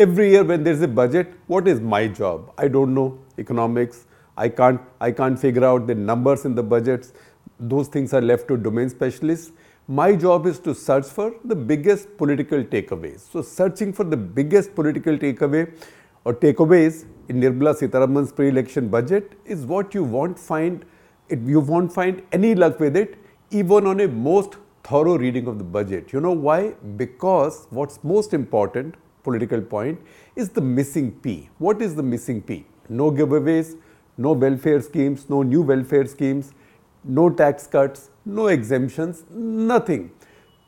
every year when there's a budget, what is my job? I don't know economics. I can't, I can't figure out the numbers in the budgets. Those things are left to domain specialists. My job is to search for the biggest political takeaways. So searching for the biggest political takeaway or takeaways in Nirmala Sitharaman's pre-election budget is what you won't find, it, you won't find any luck with it even on a most thorough reading of the budget. You know why? Because what's most important, political point, is the missing P. What is the missing P? No giveaways, no welfare schemes, no new welfare schemes, no tax cuts, no exemptions, nothing.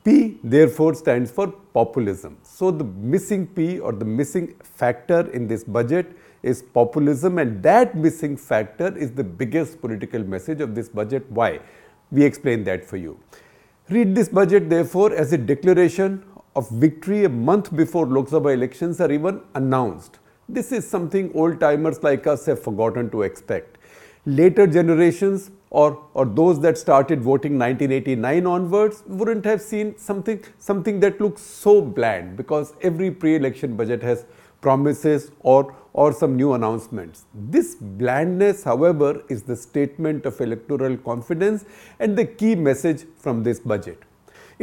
P therefore stands for populism. So the missing P or the missing factor in this budget is populism and that missing factor is the biggest political message of this budget. Why? We explain that for you. Read this budget therefore as a declaration of victory a month before Lok Sabha elections are even announced. This is something old timers like us have forgotten to expect. Later generations or, or those that started voting 1989 onwards wouldn't have seen something, something that looks so bland because every pre-election budget has promises or, or some new announcements. This blandness, however, is the statement of electoral confidence and the key message from this budget.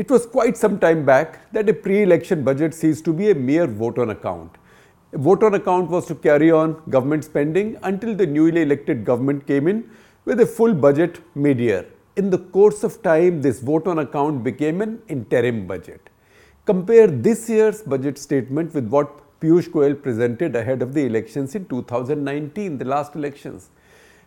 It was quite some time back that a pre-election budget ceased to be a mere vote on account. A vote on account was to carry on government spending until the newly elected government came in with a full budget mid-year. In the course of time, this vote on account became an interim budget. Compare this year's budget statement with what Piyush Goyal presented ahead of the elections in 2019, the last elections.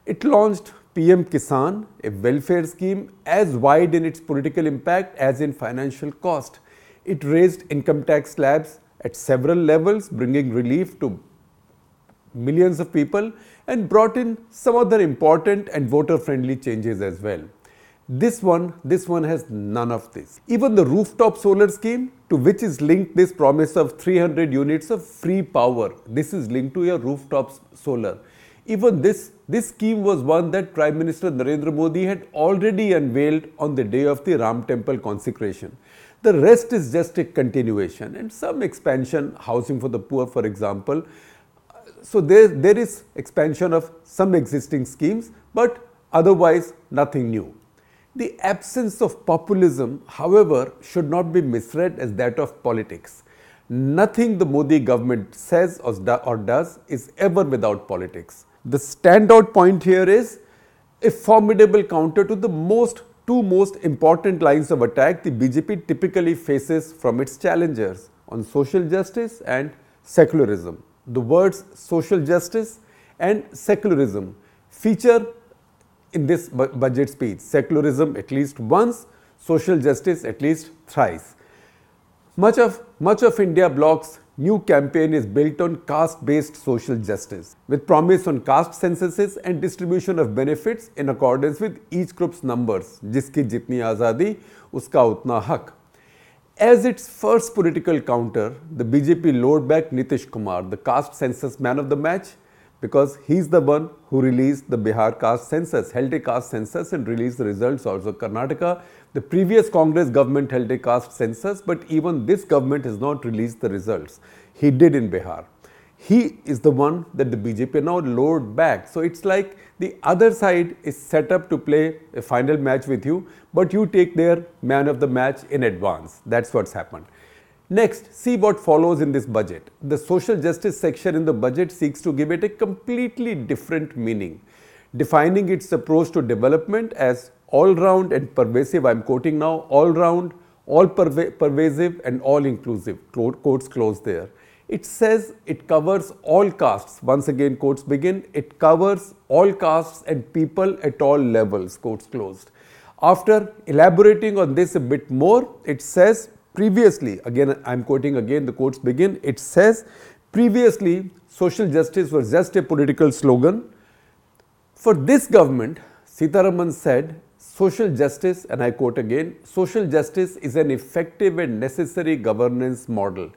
It launched PM Kisan, a welfare scheme as wide in its political impact as in financial cost. It raised income tax slabs at several levels, bringing relief to millions of people and brought in some other important and voter-friendly changes as well. This one, this one has none of this. Even the rooftop solar scheme to which is linked this promise of 300 units of free power. This is linked to your rooftop solar. Even this, this scheme was one that Prime Minister Narendra Modi had already unveiled on the day of the Ram temple consecration. The rest is just a continuation and some expansion, housing for the poor for example. So there, there is expansion of some existing schemes but otherwise nothing new. The absence of populism, however, should not be misread as that of politics. Nothing the Modi government says or does is ever without politics. The standout point here is a formidable counter to the most two most important lines of attack the BJP typically faces from its challengers on social justice and secularism. The words social justice and secularism feature in this bu budget speech. Secularism at least once, social justice at least thrice. Much of, much of India bloc's new campaign is built on caste-based social justice, with promise on caste censuses and distribution of benefits in accordance with each group's numbers. Jiski jitni azadi, uska utna hak. As its first political counter, the BJP lured back Nitish Kumar, the caste census man of the match, because he's the one who released the Bihar caste census, held a caste census and released the results also. Karnataka, the previous Congress government held a caste census, but even this government has not released the results. He did in Bihar. He is the one that the BJP now lured back. So it's like the other side is set up to play a final match with you, but you take their man of the match in advance. That's what's happened. Next, see what follows in this budget. The social justice section in the budget seeks to give it a completely different meaning, defining its approach to development as all-round and pervasive. I'm quoting now, all-round, all pervasive and all-inclusive, quotes close there. It says it covers all castes, once again quotes begin, it covers all castes and people at all levels, quotes closed. After elaborating on this a bit more, it says Previously, again I am quoting again, the quotes begin, it says, previously social justice was just a political slogan. For this government, Sitharaman said, social justice, and I quote again, social justice is an effective and necessary governance model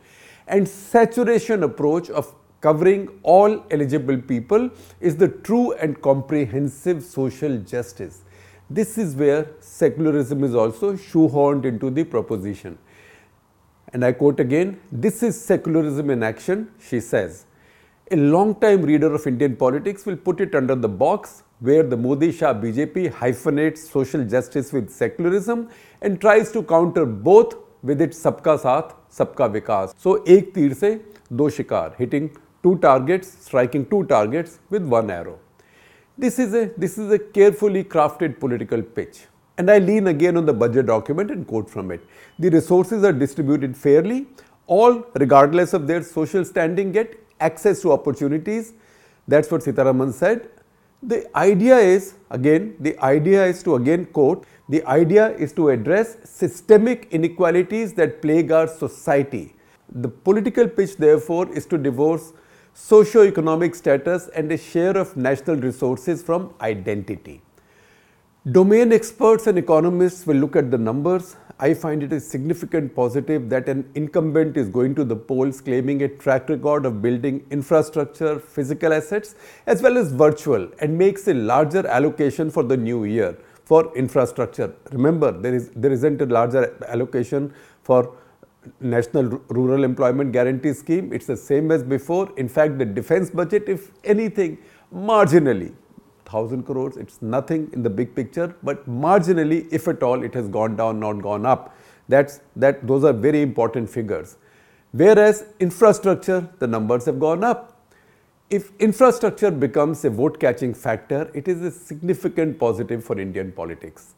and saturation approach of covering all eligible people is the true and comprehensive social justice. This is where secularism is also shoehorned into the proposition And I quote again, this is secularism in action, she says. A long-time reader of Indian politics will put it under the box where the Modi Shah BJP hyphenates social justice with secularism and tries to counter both with its Sabka Saath, Sabka Vikas. So, ek tir se do shikar, hitting two targets, striking two targets with one arrow. This is a, this is a carefully crafted political pitch. And I lean again on the budget document and quote from it. The resources are distributed fairly. All, regardless of their social standing, get access to opportunities. That's what Sitharaman said. The idea is, again, the idea is to again quote, the idea is to address systemic inequalities that plague our society. The political pitch, therefore, is to divorce socio-economic status and a share of national resources from identity. Domain experts and economists will look at the numbers. I find it a significant positive that an incumbent is going to the polls claiming a track record of building infrastructure, physical assets, as well as virtual, and makes a larger allocation for the new year for infrastructure. Remember, there is there isn't a larger allocation for National Rural Employment Guarantee Scheme. It's the same as before. In fact, the defense budget, if anything, marginally 1000 crores, it's nothing in the big picture, but marginally, if at all, it has gone down, not gone up. That's, that, those are very important figures. Whereas infrastructure, the numbers have gone up. If infrastructure becomes a vote catching factor, it is a significant positive for Indian politics.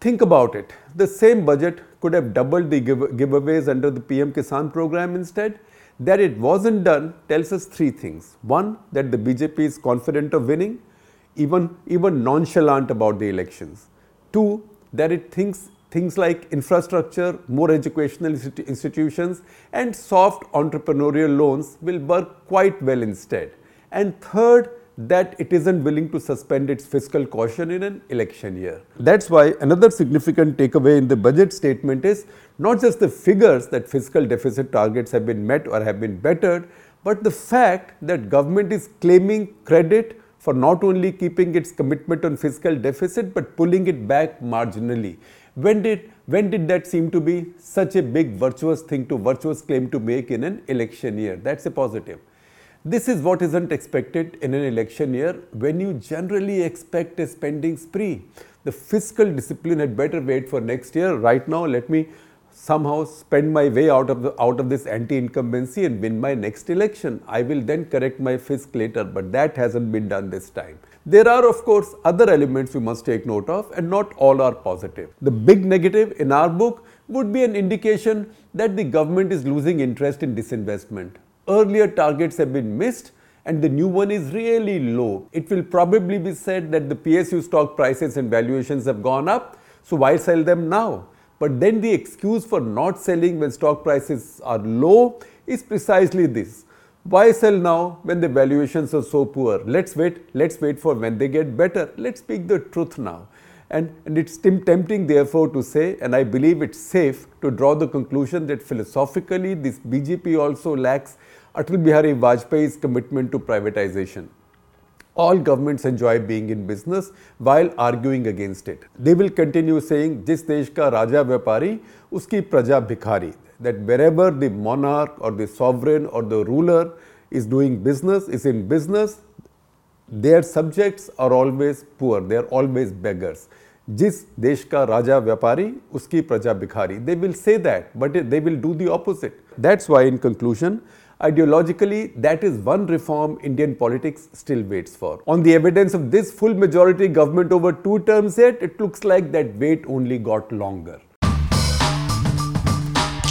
Think about it. The same budget could have doubled the give giveaways under the PM Kisan program instead. That it wasn't done tells us three things. One, that the BJP is confident of winning even, even nonchalant about the elections. Two, that it thinks things like infrastructure, more educational institutions and soft entrepreneurial loans will work quite well instead. And third, that it isn't willing to suspend its fiscal caution in an election year. That's why another significant takeaway in the budget statement is not just the figures that fiscal deficit targets have been met or have been bettered, but the fact that government is claiming credit for not only keeping its commitment on fiscal deficit but pulling it back marginally. When did, when did that seem to be such a big virtuous thing to virtuous claim to make in an election year? That's a positive. This is what isn't expected in an election year when you generally expect a spending spree. The fiscal discipline had better wait for next year. Right now, let me somehow spend my way out of the out of this anti-incumbency and win my next election. I will then correct my fisc later, but that hasn't been done this time. There are of course other elements we must take note of and not all are positive. The big negative in our book would be an indication that the government is losing interest in disinvestment. Earlier targets have been missed and the new one is really low. It will probably be said that the PSU stock prices and valuations have gone up, so why sell them now? But then the excuse for not selling when stock prices are low is precisely this. Why sell now when the valuations are so poor? Let's wait, let's wait for when they get better. Let's speak the truth now. And, and it's tempting therefore to say, and I believe it's safe to draw the conclusion that philosophically this BJP also lacks Atal Bihari Vajpayee's commitment to privatization all governments enjoy being in business while arguing against it. They will continue saying, "Jis desh ka raja vyapari, uski praja bhikhari." That wherever the monarch or the sovereign or the ruler is doing business, is in business, their subjects are always poor, they are always beggars. Jis desh ka raja vyapari, uski praja bhikhari. They will say that, but they will do the opposite. That's why, in conclusion, Ideologically, that is one reform Indian politics still waits for. On the evidence of this full majority government over two terms yet, it looks like that wait only got longer.